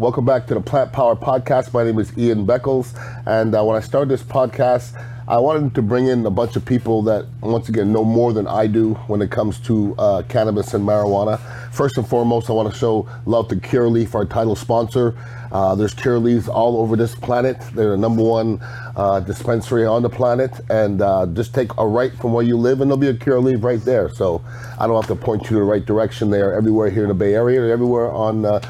Welcome back to the Plant Power Podcast. My name is Ian Beckles, and uh, when I started this podcast, I wanted to bring in a bunch of people that, once again, know more than I do when it comes to uh, cannabis and marijuana. First and foremost, I want to show love to Curaleaf, our title sponsor. Uh, there's Curaleafs all over this planet. They're the number one uh, dispensary on the planet, and uh, just take a right from where you live, and there'll be a Curaleaf right there. So I don't have to point you to the right direction. They are everywhere here in the Bay Area, everywhere on uh,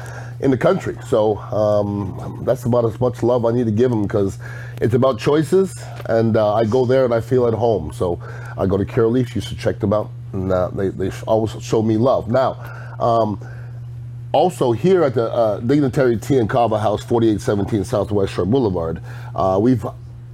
in the country. So um, that's about as much love I need to give them because it's about choices, and uh, I go there and I feel at home. So I go to Curaleaf. You should check them out, and uh, they they always show me love. Now. Um, also here at the uh, Dignitary Tea and Kava House, 4817 Southwest Shore Boulevard, uh, we've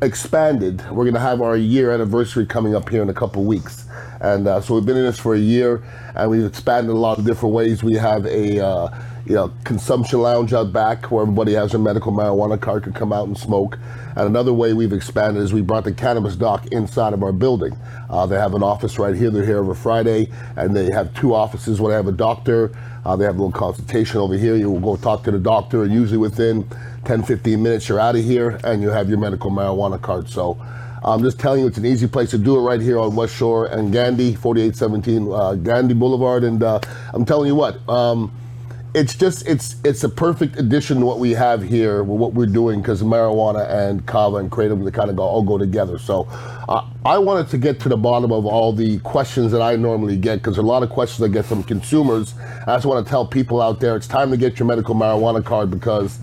expanded. We're going to have our year anniversary coming up here in a couple weeks. And uh, so we've been in this for a year, and we've expanded a lot of different ways. We have a uh, you know consumption lounge out back where everybody has their medical marijuana card could come out and smoke. And another way we've expanded is we brought the cannabis doc inside of our building. Uh, they have an office right here. They're here every Friday, and they have two offices where they have a doctor. Uh, they have a little consultation over here. You will go talk to the doctor, and usually within 10, 15 minutes, you're out of here, and you have your medical marijuana card. So I'm just telling you, it's an easy place to do it right here on West Shore and Gandy, 4817 uh, Gandy Boulevard. And uh, I'm telling you what, um, it's just it's it's a perfect addition to what we have here with what we're doing because marijuana and kava and kratom they kind of go all go together. So uh, I wanted to get to the bottom of all the questions that I normally get because a lot of questions I get from consumers. I just want to tell people out there it's time to get your medical marijuana card because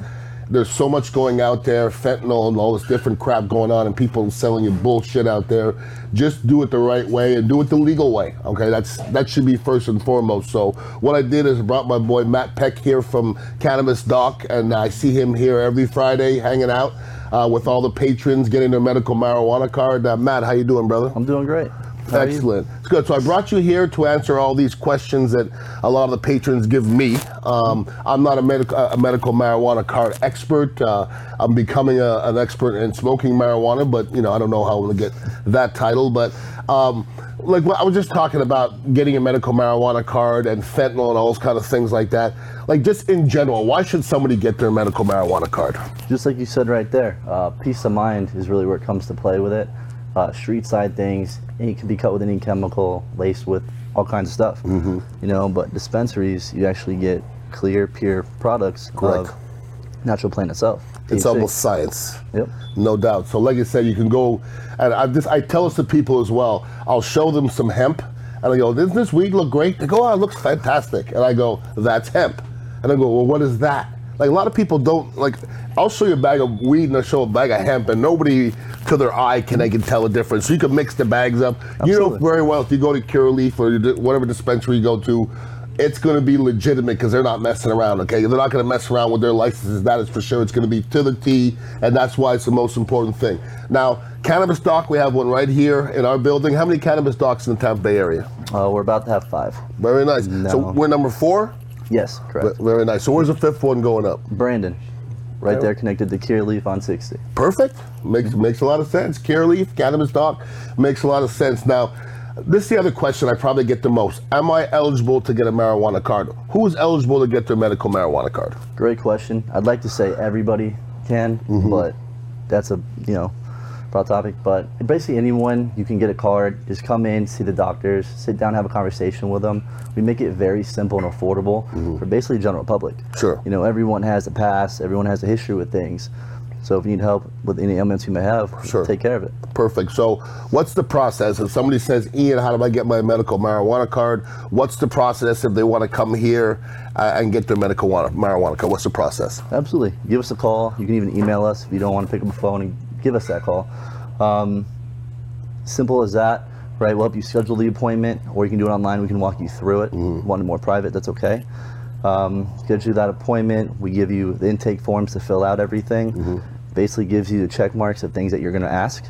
there's so much going out there, fentanyl and all this different crap going on, and people selling you bullshit out there. Just do it the right way and do it the legal way. Okay, that's that should be first and foremost. So what I did is brought my boy Matt Peck here from Cannabis Doc, and I see him here every Friday hanging out uh, with all the patrons getting their medical marijuana card. Uh, Matt, how you doing, brother? I'm doing great. Excellent. It's good. So I brought you here to answer all these questions that a lot of the patrons give me. Um, I'm not a medical a medical marijuana card expert. Uh, I'm becoming a, an expert in smoking marijuana, but you know I don't know how I'm gonna get that title. But um, like I was just talking about getting a medical marijuana card and fentanyl and all those kind of things like that. Like just in general, why should somebody get their medical marijuana card? Just like you said right there, uh, peace of mind is really where it comes to play with it. Uh, street side things, and it can be cut with any chemical, laced with all kinds of stuff. Mm-hmm. You know, but dispensaries, you actually get clear, pure products Correct. of natural plant itself. It's THC. almost science. Yep. No doubt. So, like I said, you can go, and I just I tell this to people as well. I'll show them some hemp, and I go, "Doesn't this weed look great?" They go, "Oh, it looks fantastic," and I go, "That's hemp," and I go, "Well, what is that?" Like a lot of people don't like. I'll show you a bag of weed and I'll show a bag of hemp, and nobody to their eye can they can tell the difference. So you can mix the bags up. You know very well if you go to Curaleaf or whatever dispensary you go to. It's going to be legitimate because they're not messing around. Okay, they're not going to mess around with their licenses. That is for sure. It's going to be to the T, and that's why it's the most important thing. Now, cannabis doc, we have one right here in our building. How many cannabis docs in the Tampa Bay area? Uh, we're about to have five. Very nice. So we're number four. Yes, correct. Ve- Very nice. So where's the fifth one going up? Brandon, right there connected to Leaf on 60. Perfect. Makes makes a lot of sense. Curaleaf, cannabis doc, makes a lot of sense. Now, this is the other question I probably get the most. Am I eligible to get a marijuana card? Who is eligible to get their medical marijuana card? Great question. I'd like to say everybody can, Mm-hmm. but that's a you know broad topic. But basically anyone you can get a card. Just come in, see the doctors, sit down, have a conversation with them. We make it very simple and affordable for basically general public. Mm-hmm. Sure. You know, everyone has a past. Everyone has a history with things. So if you need help with any ailments you may have, Sure. take care of it. Perfect. So, what's the process? If somebody says, Ian, how do I get my medical marijuana card? What's the process if they want to come here uh, and get their medical marijuana card? What's the process? Absolutely. Give us a call. You can even email us if you don't want to pick up the phone and give us that call. Um, simple as that, right? We'll help you schedule the appointment, or you can do it online. We can walk you through it. Want it more private? That's okay. Um, schedule that appointment. We give you the intake forms to fill out everything. Basically, gives you the check marks of things that you're going to ask.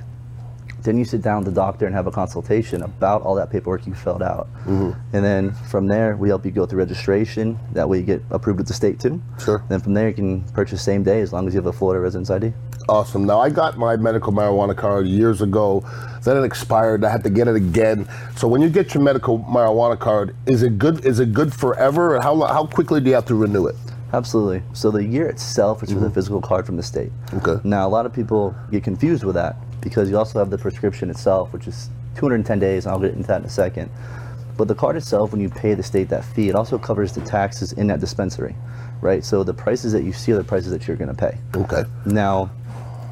Then you sit down with the doctor and have a consultation about all that paperwork you filled out. And then from there, we help you go through registration. That way, you get approved with the state too. Sure. Then from there, you can purchase same day as long as you have a Florida residence ID. Awesome. Now, I got my medical marijuana card years ago. Then it expired. I had to get it again. So, when you get your medical marijuana card, is it good? Is it good forever? Or how how quickly do you have to renew it? Absolutely. So the year itself is with a physical card from the state. Mm-hmm. Okay. Now a lot of people get confused with that because you also have the prescription itself, which is 210 days, and I'll get into that in a second. But the card itself, when you pay the state that fee, it also covers the taxes in that dispensary, right? So the prices that you see are the prices that you're going to pay. Okay. Now,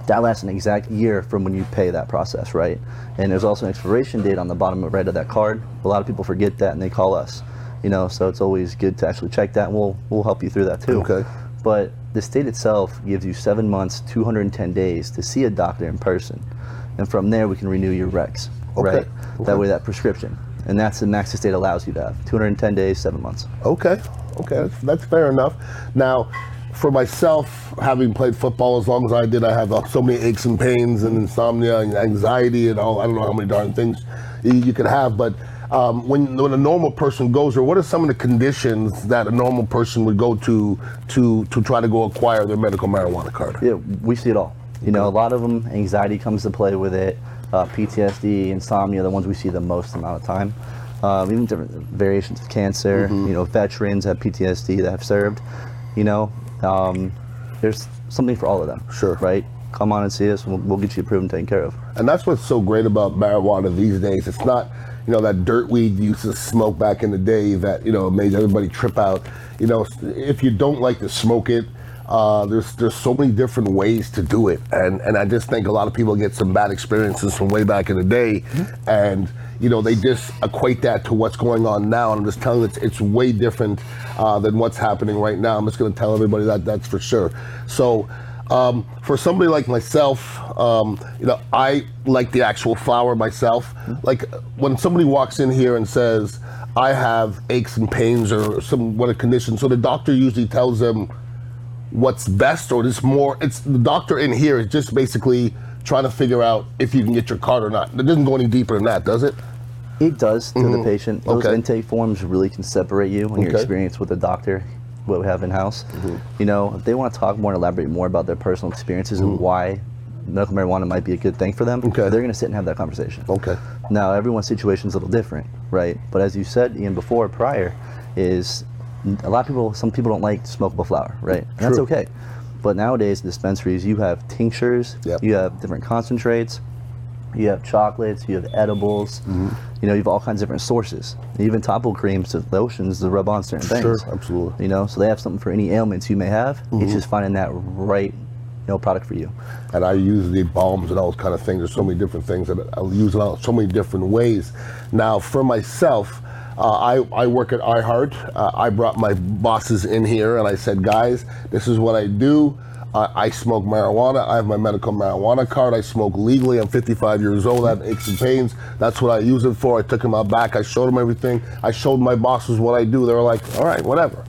that lasts an exact year from when you pay that process, right? And there's also an expiration date on the bottom right of that card. A lot of people forget that and they call us, you know. So it's always good to actually check that, and we'll we'll help you through that too. Okay. But the state itself gives you seven months, 210 days to see a doctor in person, and from there we can renew your recs, Okay, right? okay. That way, that prescription, and that's the max the state allows you to have 210 days, seven months. Okay, okay, that's, that's fair enough. Now, for myself, having played football as long as I did, I have uh, so many aches and pains and insomnia and anxiety and all. I don't know how many darn things you, you could have, but. Um, when, when a normal person goes there, what are some of the conditions that a normal person would go to to to try to go acquire their medical marijuana card? Yeah, we see it all. You know, a lot of them, anxiety comes to play with it, uh, PTSD, insomnia, the ones we see the most amount of time. Um, even different variations of cancer. Mm-hmm. You know, veterans have PTSD that have served. You know, um, there's something for all of them. Sure. Right? Come on and see us. We'll, we'll get you approved and taken care of. And that's what's so great about marijuana these days. It's not, you know, that dirt weed used to smoke back in the day that, you know, made everybody trip out. You know, if you don't like to smoke it, uh, there's there's so many different ways to do it. And and I just think a lot of people get some bad experiences from way back in the day and you know, they just equate that to what's going on now. And I'm just telling you, it's, it's way different uh, than what's happening right now. I'm just going to tell everybody that that's for sure. So, um, for somebody like myself, um, you know, I like the actual flower myself. Like when somebody walks in here and says, "I have aches and pains or some what a condition," so the doctor usually tells them what's best, or it's more. It's the doctor in here is just basically trying to figure out if you can get your card or not. It doesn't go any deeper than that, does it? It does to the patient. Those Mm-hmm. Okay. intake forms really can separate you and your experience with the doctor, what we have in house. Mm-hmm. You know, if they want to talk more and elaborate more about their personal experiences and why medical marijuana might be a good thing for them, Mm-hmm. Okay. they're going to sit and have that conversation. Okay. Now, everyone's situation is a little different, right? But as you said, Ian, before, prior, is a lot of people, some people don't like smokable flower, right? And that's okay. But nowadays, dispensaries, you have tinctures, Yep. you have different concentrates, you have chocolates, you have edibles, Mm-hmm. you know, you have all kinds of different sources. Even topical creams to lotions to rub on certain things. Sure, absolutely. Mm-hmm. You know, so they have something for any ailments you may have. It's just finding that right, you know, product for you. and I use the balms and all those kind of things. There's so many different things that I'll use out so many different ways. Now, for myself, uh, I, I work at iHeart. Uh, I brought my bosses in here and I said, guys, this is what I do. Uh, I smoke marijuana. I have my medical marijuana card. I smoke legally. I'm 55 years old. I have aches and pains. That's what I use it for. I took them out back. I showed them everything. I showed my bosses what I do. They were like, all right, whatever.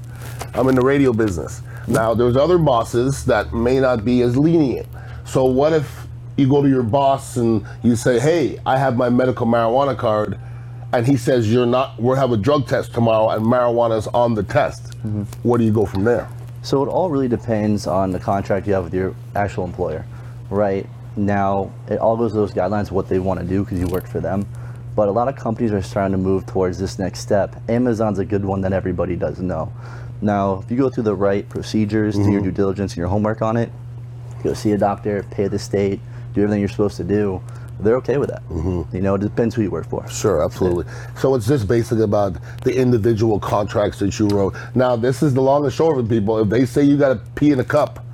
I'm in the radio business. Now, there's other bosses that may not be as lenient. So, what if you go to your boss and you say, "Hey, I have my medical marijuana card," and he says, "You're not. We'll have a drug test tomorrow, and marijuana's on the test." Where do you go from there? So it all really depends on the contract you have with your actual employer, right? Now, it all goes to those guidelines, what they want to do because you work for them. But a lot of companies are starting to move towards this next step. Amazon's a good one that everybody does know. Now, if you go through the right procedures, do your mm-hmm. due diligence and your homework on it, go see a doctor, pay the state, do everything you're supposed to do, they're okay with that. Mm-hmm. You know, it depends who you work for. Sure, absolutely. So it's just basically about the individual contracts that you wrote. Now, this is the long and short of it, people. If they say you got to pee in a cup,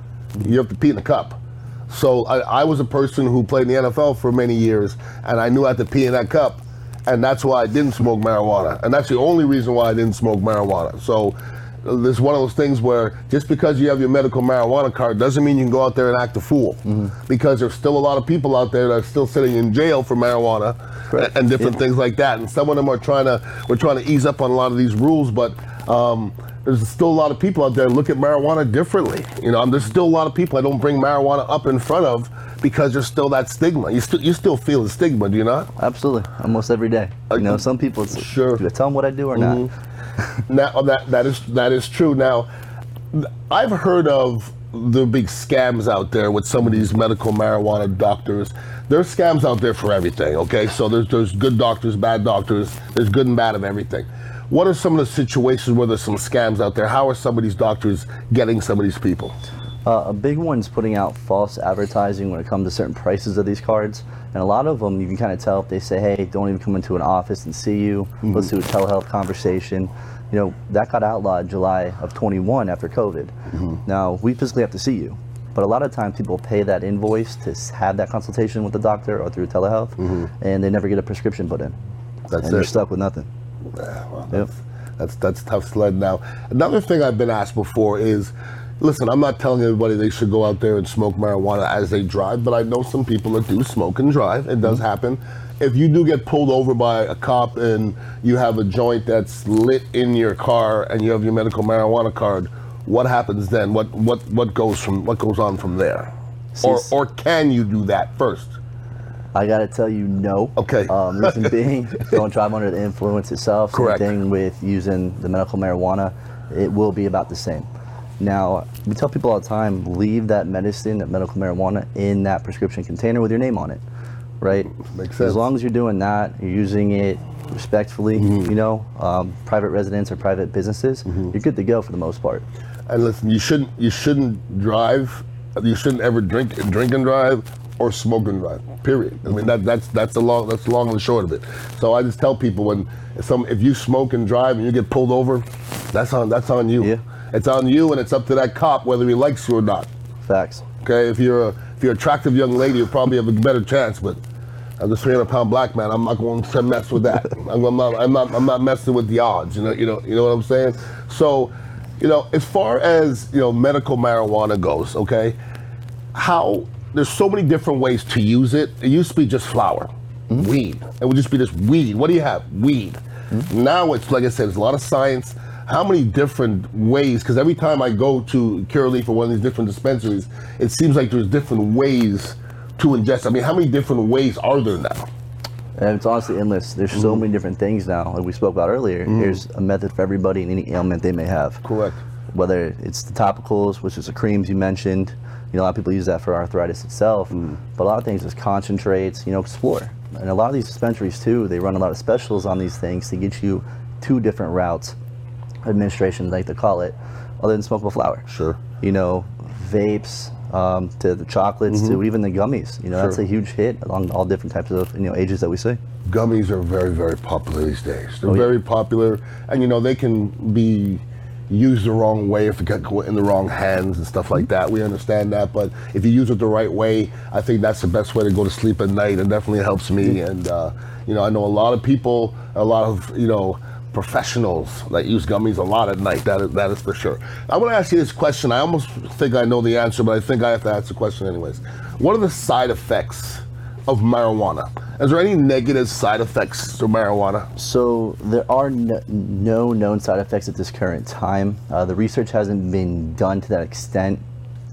you have to pee in a cup. So I, I was a person who played in the NFL for many years, and I knew I had to pee in that cup, and that's why I didn't smoke marijuana, and that's the only reason why I didn't smoke marijuana. So uh, this one of those things where just because you have your medical marijuana card doesn't mean you can go out there and act a fool, because there's still a lot of people out there that are still sitting in jail for marijuana Correct. and different things like that. And some of them are trying to we're trying to ease up on a lot of these rules, but um, there's still a lot of people out there look at marijuana differently. You know, there's still a lot of people I don't bring marijuana up in front of because there's still that stigma. You still you still feel the stigma, do you not? Absolutely, almost every day. You know, some people, it's, Sure. do I tell them what I do or not? Now that that is that is true. Now, I've heard of the big scams out there with some of these medical marijuana doctors. There's scams out there for everything. Okay, so there's there's good doctors, bad doctors. There's good and bad of everything. what are some of the situations where there's some scams out there? How are some of these doctors getting some of these people? Uh, a big one's putting out false advertising when it comes to certain prices of these cards. And a lot of them, you can kind of tell if they say, hey, don't even come into an office and see you. Let's do a telehealth conversation. You know, that got outlawed July of 21 after COVID. Mm-hmm. Now, we physically have to see you. But a lot of times people pay that invoice to have that consultation with the doctor or through telehealth, mm-hmm. and they never get a prescription put in. That's and they're stuck with nothing. Yeah, Well, Yep. that's, that's that's tough sled. Now, another thing I've been asked before is, listen, I'm not telling everybody they should go out there and smoke marijuana as they drive, but I know some people that do smoke and drive. It does mm-hmm. happen. If you do get pulled over by a cop and you have a joint that's lit in your car and you have your medical marijuana card, what happens then? What what what goes from what goes on from there? Or or can you do that first? I gotta tell you, no. Okay. Um, reason being, don't drive under the influence itself. Same Correct. thing with using the medical marijuana. It will be about the same. Now, we tell people all the time, leave that medicine, that medical marijuana, in that prescription container with your name on it, right? Makes sense. As long as you're doing that, you're using it respectfully, Mm-hmm. you know, um, private residents or private businesses, you're good to go for the most part. And listen, you shouldn't you shouldn't drive. You shouldn't ever drink drink and drive or smoke and drive. Period. I mean that that's that's the long that's the long and short of it. So I just tell people when some if you smoke and drive and you get pulled over, that's on that's on you. Yeah. It's on you, and it's up to that cop whether he likes you or not. Facts. Okay, if you're a if you're an attractive young lady, you probably have a better chance. But as a 300 pound black man, I'm not going to mess with that. I'm, I'm not I'm not I'm not messing with the odds. You know you know you know what I'm saying. So, you know, as far as you know, medical marijuana goes, okay, how there's so many different ways to use it. It used to be just flower, mm-hmm. weed. It would just be just weed. What do you have? Weed. Mm-hmm. Now it's like I said, it's a lot of science. How many different ways? Because every time I go to Curaleaf or one of these different dispensaries, it seems like there's different ways to ingest. I mean, how many different ways are there now? And it's honestly endless. There's so mm-hmm. many different things now, like we spoke about earlier. Mm-hmm. There's a method for everybody and any ailment they may have. Correct. Whether it's the topicals, which is the creams you mentioned, you know, a lot of people use that for arthritis itself. Mm. But a lot of things is concentrates, you know, explore. And a lot of these dispensaries too, they run a lot of specials on these things to get you two different routes, administration like to call it, other than smokable flower. Sure. You know, vapes, um, to the chocolates, to even the gummies. You know, that's a huge hit along all different types of you know ages that we see. gummies are very very popular these days they're Oh, yeah. very popular and you know they can be used the wrong way if it get go in the wrong hands and stuff like that we understand that but if you use it the right way i think that's the best way to go to sleep at night it definitely helps me and uh, you know i know a lot of people a lot of you know professionals that use gummies a lot at night that is, that is for sure i want to ask you this question i almost think i know the answer but i think i have to ask the question anyways what are the side effects of marijuana. Is there any negative side effects to marijuana? So there are no, no known side effects at this current time. Uh, the research hasn't been done to that extent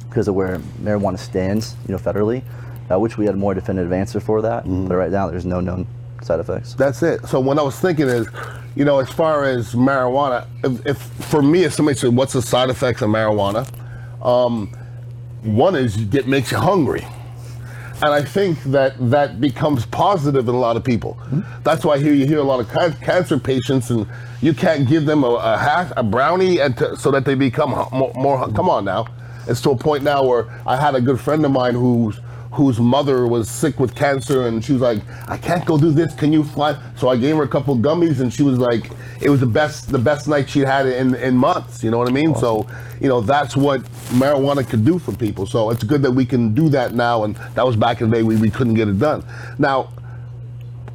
because of where marijuana stands, you know, federally, uh, which we had a more definitive answer for that. But right now, there's no known side effects. That's it. So what I was thinking is, you know, as far as marijuana, if, if for me, if somebody said, "What's the side effects of marijuana?" Um, one is it makes you hungry, and I think that that becomes positive in a lot of people. That's why here you hear a lot of can- cancer patients, and you can't give them a, a half a brownie and to, so that they become more, more. Come on now, it's to a point now where I had a good friend of mine who's whose mother was sick with cancer and she was like i can't go do this. Can you fly? So i gave her a couple gummies and she was like it was the best the best night she'd had in in months you know what i mean? So you know that's what marijuana could do for people. So it's good that we can do that now and that was back in the day we, we couldn't get it done. Now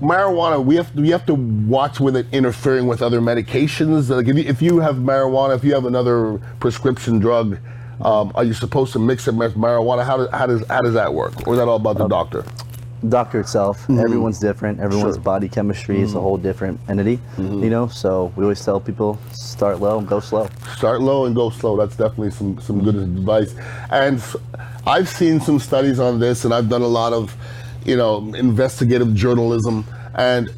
marijuana we have to, we have to watch with it interfering with other medications. Like if you, if you have marijuana if you have another prescription drug um, are you supposed to mix it with marijuana how does, how does how does that work or is that all about the um, doctor Doctor itself, mm-hmm. everyone's different. Everyone's Sure. body chemistry is a mm-hmm. whole different entity, mm-hmm. you know. So we always tell people start low and go slow. start low and go slow. That's definitely some some good advice. And I've seen some studies on this, and I've done a lot of, you know, investigative journalism. And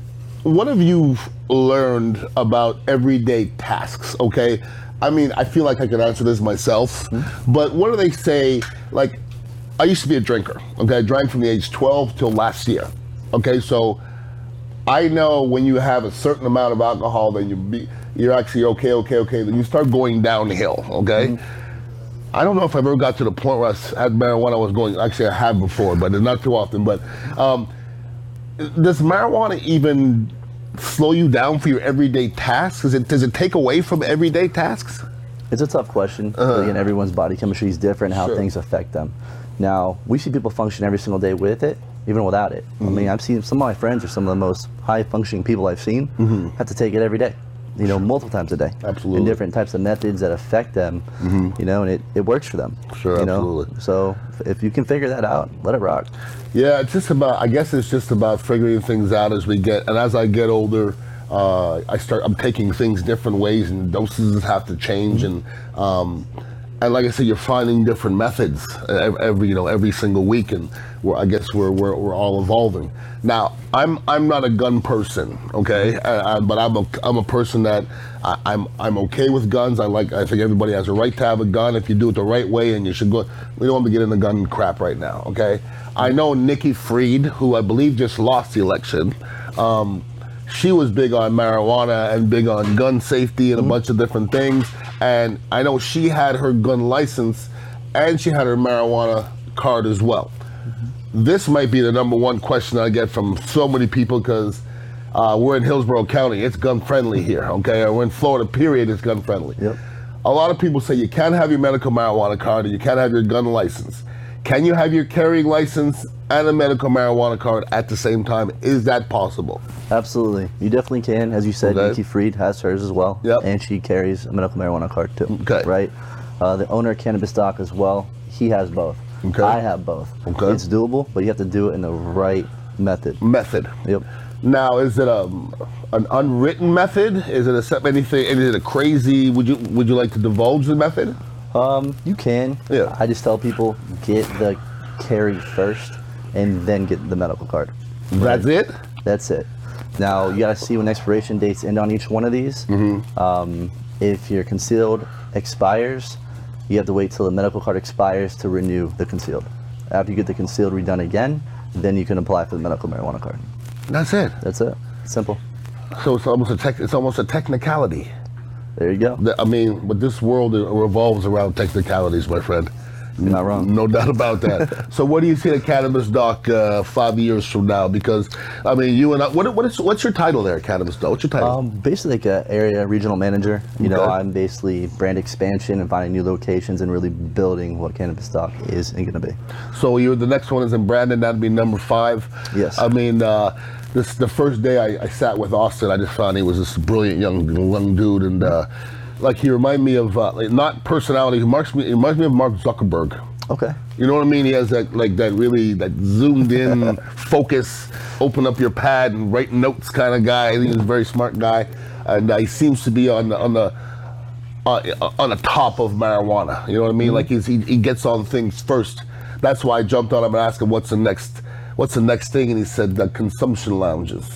what have you learned about everyday tasks? Okay, I mean, I feel like I could answer this myself, but what do they say? Like, I used to be a drinker. Okay, I drank from the age 12 till last year. Okay, so I know when you have a certain amount of alcohol, then you be you're actually okay, okay, okay. Then you start going downhill. Okay. I don't know if I've ever got to the point where I had marijuana. I was going. Actually, I have before, but it's not too often. But um, does marijuana even slow you down for your everyday tasks? Does it does it take away from everyday tasks? It's a tough question. but Again, everyone's body chemistry is different, how Uh-huh. Sure. things affect them. Now, we see people function every single day with it, even without it. I Mm-hmm. mean, I've seen some of my friends are some of the most high functioning people I've seen have to take it every day, you know, multiple times a day. Mm-hmm. Absolutely. In different types of methods that affect them, you know, and it, it works for them. Sure, you know? absolutely. So if you can figure that out, let it rock. Yeah, it's just about. I guess it's just about figuring things out as we get, and as I get older, uh, I start. I'm taking things different ways, and doses have to change, and um, and like I said, you're finding different methods every you know every single week, and we're, I guess we're, we're we're all evolving. Now, I'm I'm not a gun person, okay, I, I, but I'm a I'm a person that I, I'm I'm okay with guns. I like. I think everybody has a right to have a gun if you do it the right way, and you should go. We don't want to get in the gun crap right now, okay? I know Nikki Fried, who I believe just lost the election. Um, she was big on marijuana and big on gun safety and a bunch of different things. And I know she had her gun license and she had her marijuana card as well. This might be the number one question I get from so many people because uh, we're in Hillsborough County. It's gun friendly here, okay? Or we're in Florida, period, it's gun friendly. Yep. A lot of people say you can't have your medical marijuana card and you can't have your gun license. Can you have your carrying license and a medical marijuana card at the same time? Is that possible? Absolutely. You definitely can. As you said, Okay. Nikki Fried has hers as well. Yep. And she carries a medical marijuana card too. Okay. Right? Uh, the owner of Cannabis Doc as well, he has both. Okay. I have both. Okay. It's doable, but you have to do it in the right method. Method. Yep. Now, is it a an unwritten method? Is it a set anything? Is it a crazy? Would you would you like to divulge the method? Um, you can. Yeah. I just tell people get the carry first and then get the medical card. That's it. That's it. Now you gotta see when expiration dates end on each one of these. Mm-hmm. Um, if your concealed expires, you have to wait till the medical card expires to renew the concealed. After you get the concealed redone again, then you can apply for the medical marijuana card. That's it. That's it. Simple. So it's almost a tech. It's almost a technicality. There you go. I mean, but this world revolves around technicalities, my friend. You're not wrong. No doubt about that. so, what do you see the cannabis doc uh, five years from now? Because, I mean, you and I. What, what is what's your title there, cannabis doc? What's your title? Um, basically like a area regional manager. You know, I'm basically brand expansion and finding new locations and really building what cannabis doc is and gonna be. So you're the next one is in Brandon. That'd be number five. Yes. I mean, uh, this the first day I, I sat with Austin. I just found he was this brilliant young young dude, and uh, like he reminded me of uh, like, not personality. He marks me. He reminds me of Mark Zuckerberg. Okay. You know what I mean? He has that like that really that zoomed in focus, open up your pad and write notes kind of guy. I think he's a very smart guy, and uh, he seems to be on the on the uh, on the top of marijuana. You know what I mean? Like he's, he he gets on things first. That's why I jumped on him and asked him what's the next what's the next thing, and he said the consumption lounges.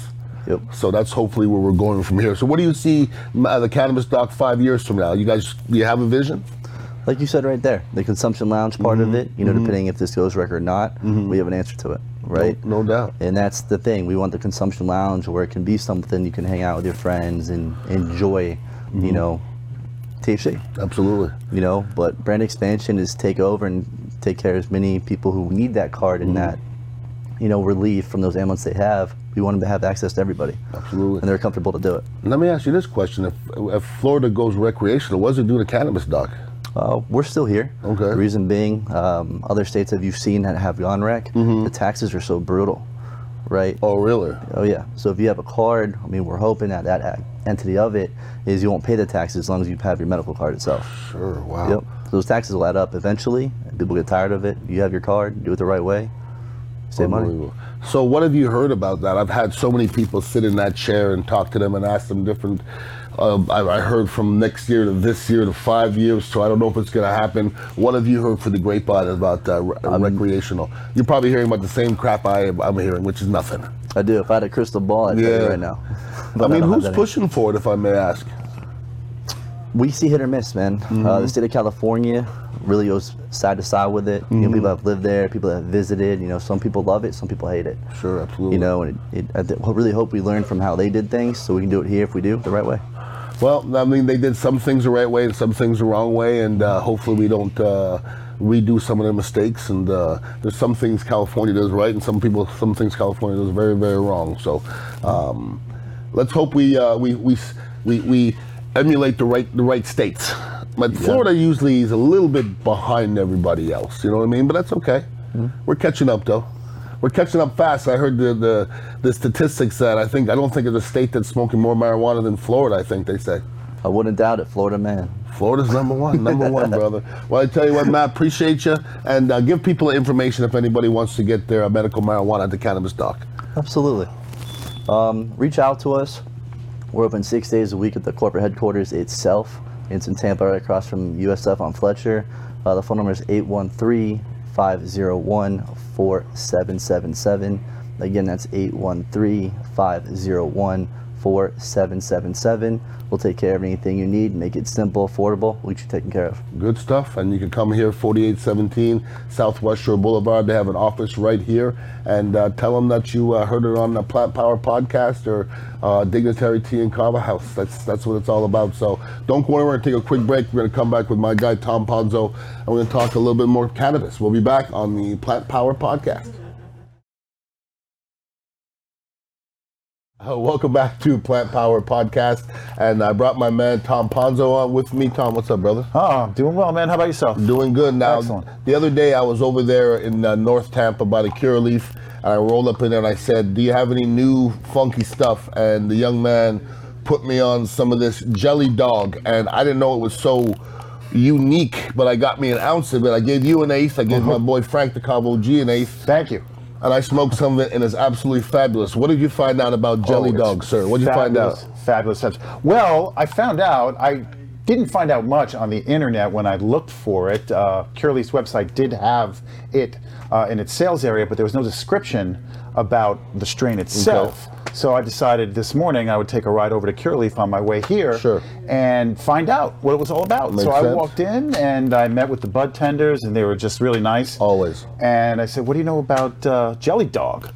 Yep. So that's hopefully where we're going from here. So what do you see uh, the cannabis doc five years from now? You guys, you have a vision? Like you said right there, the consumption lounge part Mm-hmm. of it, you know, depending if this goes rec or not, we have an answer to it, right? No, no doubt. And that's the thing. We want the consumption lounge where it can be something you can hang out with your friends and enjoy, Mm-hmm. you know, THC, Absolutely. you know. But brand expansion is take over and take care of as many people who need that card Mm-hmm. and that, you know, relief from those ailments they have. We want them to have access to everybody, Absolutely. and they're comfortable to do it. Let me ask you this question: If if Florida goes recreational, what does it do to cannabis, doc? Uh, we're still here. Okay. The reason being, um, other states that you've seen that have gone rec, the taxes are so brutal, right? Mm-hmm. Oh, really? Oh yeah. So if you have a card, I mean, we're hoping that that entity of it is you won't pay the taxes as long as you have your medical card itself. Sure. Wow. Yep. So those taxes will add up eventually. People get tired of it. You have your card, do it the right way, save money. So, what have you heard about that? I've had so many people sit in that chair and talk to them and ask them different. Uh, I, I heard from next year to this year to five years, so I don't know if it's going to happen. What have you heard for the grapevine about uh, re- recreational? You're probably hearing about the same crap I, I'm hearing, which is nothing. I do. If I had a crystal ball, I'd Yeah. right now. I mean, don't who's pushing for it, if I may ask? We see hit or miss, man. Uh, Mm-hmm. the state of California really goes side to side with it. Mm-hmm. know, people have lived there, people have visited. You know, some people love it, some people hate it. Sure, absolutely. You know, and it, it, I th- really hope we learn from how they did things, so we can do it here if we do the right way. Well, I mean, they did some things the right way and some things the wrong way, and uh, hopefully we don't uh, redo some of their mistakes. And uh, there's some things California does right, and some people, some things California does very, very wrong. So um, let's hope we, uh, we, we we we emulate the right the right states. But Florida usually is a little bit behind everybody else. You know what I mean? But that's okay. We're catching up though. We're catching up fast. I heard the, the the statistics that I think I don't think it's a state that's smoking more marijuana than Florida. I think they say. I wouldn't doubt it, Florida man. Florida's number one, number one, brother. Well, I tell you what, Matt, appreciate you, and uh, give people information if anybody wants to get their medical marijuana at the cannabis doc. Absolutely. Um, reach out to us. We're open six days a week at the corporate headquarters itself. It's in Tampa, right across from USF on Fletcher. Uh, the phone number is 813 501 4777. Again, that's 813 501 4777. We'll take care of anything you need, make it simple, affordable, we'll get you taken care of. Good stuff. And you can come here, 4817 Southwest Shore Boulevard. They have an office right here. And uh, tell them that you uh, heard it on the Plant Power podcast or uh, Dignitary Tea and Kava House. That's that's what it's all about. So don't go anywhere. Take a quick break. We're going to come back with my guy, Tom Ponzo, and we're going to talk a little bit more cannabis. We'll be back on the Plant Power podcast. Uh, welcome back to Plant Power Podcast. And I brought my man, Tom Ponzo, on with me. Tom, what's up, brother? Oh, doing well, man. How about yourself? Doing good now. Excellent. The other day I was over there in uh, North Tampa by the Curaleaf, and I rolled up in there and I said, "Do you have any new funky stuff?" And the young man put me on some of this Jelly Dog, and I didn't know it was so unique, but I got me an ounce of it. I gave you an ace. I gave Uh-huh. my boy Frank the Cabo G an eighth, Thank you. And I smoked some of it, and it's absolutely fabulous. What did you find out about Jelly Oh, Dog, sir? What did you find out? Fabulous stuff. Well, I found out. I didn't find out much on the internet when I looked for it. Uh, Curaleaf's website did have it uh, in its sales area, but there was no description about the strain itself. So I decided this morning I would take a ride over to Curaleaf on my way here Sure. and find out what it was all about. Makes so I sense. walked in and I met with the bud tenders, and they were just really nice. Always. And I said, "What do you know about uh, Jelly Dog?"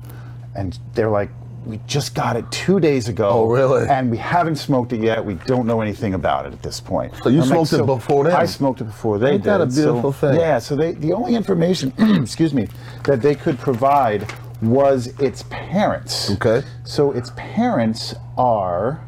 And they're like, "We just got it two days ago. Oh, really? And we haven't smoked it yet. We don't know anything about it at this point." So you I'm like, smoked it before them? I smoked it before they Ain't did. that a beautiful so, thing? Yeah. So they, the only information, excuse me, that they could provide was its parents. Okay. So its parents are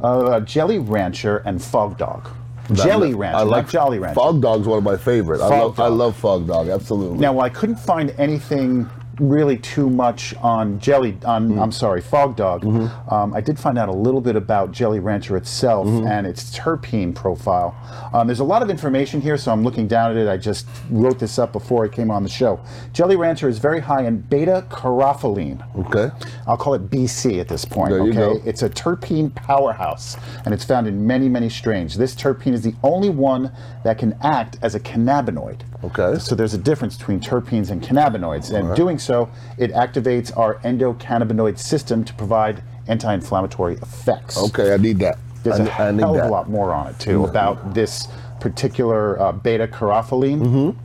uh, Jelly Rancher and Fog Dog. Jelly Rancher, I like Jolly Rancher. Fog Dog's one of my favorites. I Fog love, I love Fog Dog. Absolutely. Now, I couldn't find anything really too much on Jelly, on Mm-hmm. I'm sorry, Fog Dog, um, I did find out a little bit about Jelly Rancher itself Mm-hmm. and its terpene profile. Um, there's a lot of information here, so I'm looking down at it. I just wrote this up before I came on the show. Jelly Rancher is very high in beta carotene. okay. I'll call it BC at this point. There you okay, go. it's a terpene powerhouse, and it's found in many, many strains. This terpene is the only one that can act as a cannabinoid. Okay. So there's a difference between terpenes and cannabinoids, and doing so, it activates our endocannabinoid system to provide anti-inflammatory effects. Okay, I need that. There's I, a I need hell of that. a lot more on it too about this particular uh, beta carotene. Mm-hmm.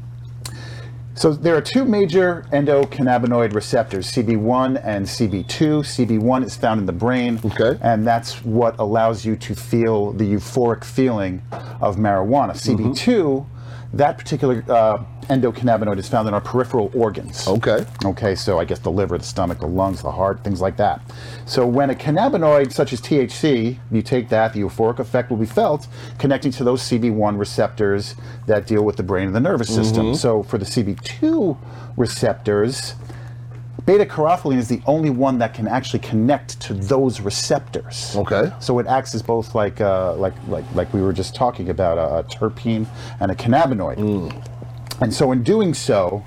So there are two major endocannabinoid receptors, CB1 and CB2. CB1 is found in the brain, Okay. and that's what allows you to feel the euphoric feeling of marijuana. Mm-hmm. CB2, that particular uh, endocannabinoid is found in our peripheral organs. Okay. Okay, so I guess the liver, the stomach, the lungs, the heart, things like that. So when a cannabinoid such as THC, you take that, the euphoric effect will be felt connecting to those CB1 receptors that deal with the brain and the nervous system. So for the CB2 receptors, beta carotene is the only one that can actually connect to those receptors. Okay. So it acts as both like uh, like like like we were just talking about a, a terpene and a cannabinoid. And so in doing so,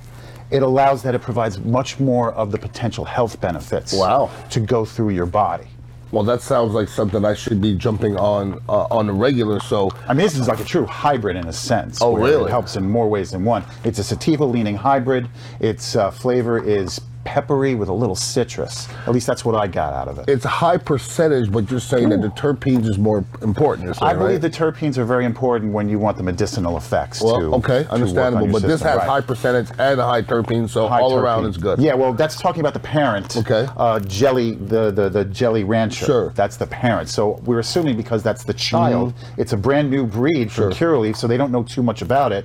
it allows that it provides much more of the potential health benefits. Wow. To go through your body. Well, that sounds like something I should be jumping on uh, on the regular. So, I mean, this is like a true hybrid in a sense. Oh, really? It helps in more ways than one. It's a sativa-leaning hybrid. Its uh, flavor is peppery with a little citrus. At least that's what I got out of it. It's a high percentage, but you're saying that the terpenes is more important. Saying, I believe right? the terpenes are very important when you want the medicinal effects Well, to okay, to work on understandable. But this has right. high percentage and a high terpene, so High all around it's good. Yeah, well, that's talking about the parent. Okay. Uh, jelly, the, the the jelly rancher. Sure. That's the parent. So we're assuming because that's the child, it's a brand new breed from Sure. Curaleaf, so they don't know too much about it.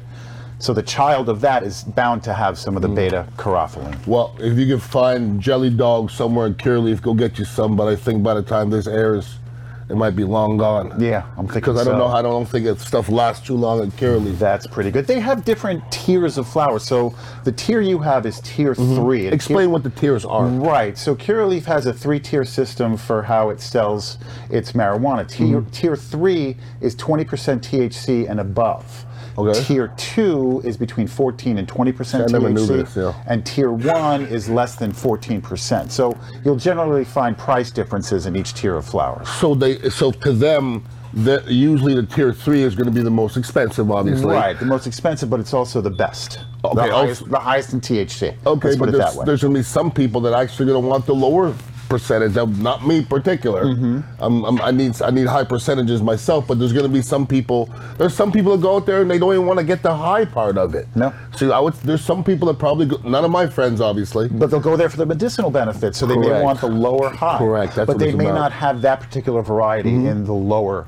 So the child of that is bound to have some of the beta caryophyllene. Well, if you can find Jelly Dog somewhere in Curaleaf, go get you some. But I think by the time this airs, it might be long gone. Yeah, I'm thinking Because I don't so. know. I don't think that stuff lasts too long at Curaleaf. That's pretty good. They have different tiers of flowers. So the tier you have is tier three. And Mm-hmm. Explain what the tiers are. Right. So Curaleaf has a three-tier system for how it sells its marijuana. Tier, Mm-hmm. tier three is 20% THC and above. Okay. Tier two is between 14 and 20% I never knew THC, this, yeah. and tier one is less than 14%. So you'll generally find price differences in each tier of flowers. So they, so to them, the, usually the tier three is going to be the most expensive, obviously. Right. The most expensive, but it's also the best. Okay, The highest, the highest in THC. Okay, Let's but it there's, there's going to be some people that actually going to want the lower percentage. Of, not me particular. Mm-hmm. Um, um, I need I need high percentages myself, but there's going to be some people. There's some people that go out there and they don't even want to get the high part of it. No. So I would. There's some people that probably go, none of my friends, obviously. But they'll go there for the medicinal benefits, so they may want the lower high. Correct, that's but they may about. Mm-hmm. not have that particular variety in the lower,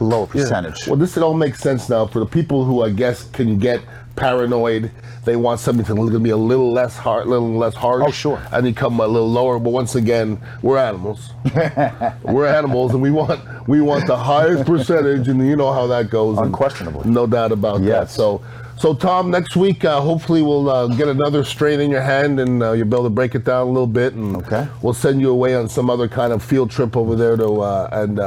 lower percentage. Well, this it all makes sense now for the people who I guess can get paranoid. They want something to going to be a little less hard, a little less harsh. Oh, sure. And they come a little lower. But once again, we're animals. we're animals, and we want we want the highest percentage, and you know how that goes. and Unquestionably. no doubt about that. So. So Tom, next week uh, hopefully we'll uh, get another strain in your hand and uh, you'll be able to break it down a little bit, and Okay. we'll send you away on some other kind of field trip over there to uh, and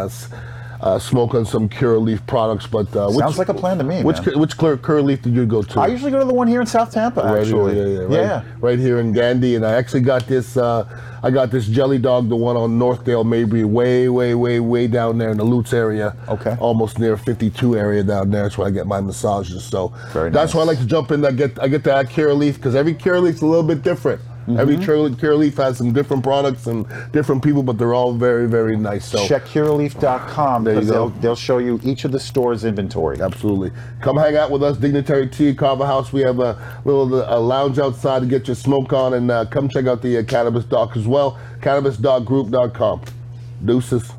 uh, on some Curaleaf products. But uh, Sounds like a plan to me, Which man. Which Cure, Curaleaf did you go to? I usually go to the one here in South Tampa. Right Actually, here, yeah, yeah, right, right here in Gandy, and I actually got this. Uh, I got this Jelly Dog, the one on Northdale, maybe way, way, way, way down there in the Lutz area. Okay. Almost near 52 area down there. That's where I get my massages. So Very that's nice. why I like to jump in. I get I get that Curaleaf because every Cure Leaf's a little bit different. Mm-hmm. Every Cure, Curaleaf has some different products and different people, but they're all very, very nice. So Check curaleaf.com There you go. they'll, they'll show you each of the store's inventory. Absolutely. Come hang out with us, Dignitary Tea Kava House. We have a little a lounge outside to get your smoke on, and uh, come check out the uh, Cannabis Doc as well. CannabisDocGroup.com. Deuces.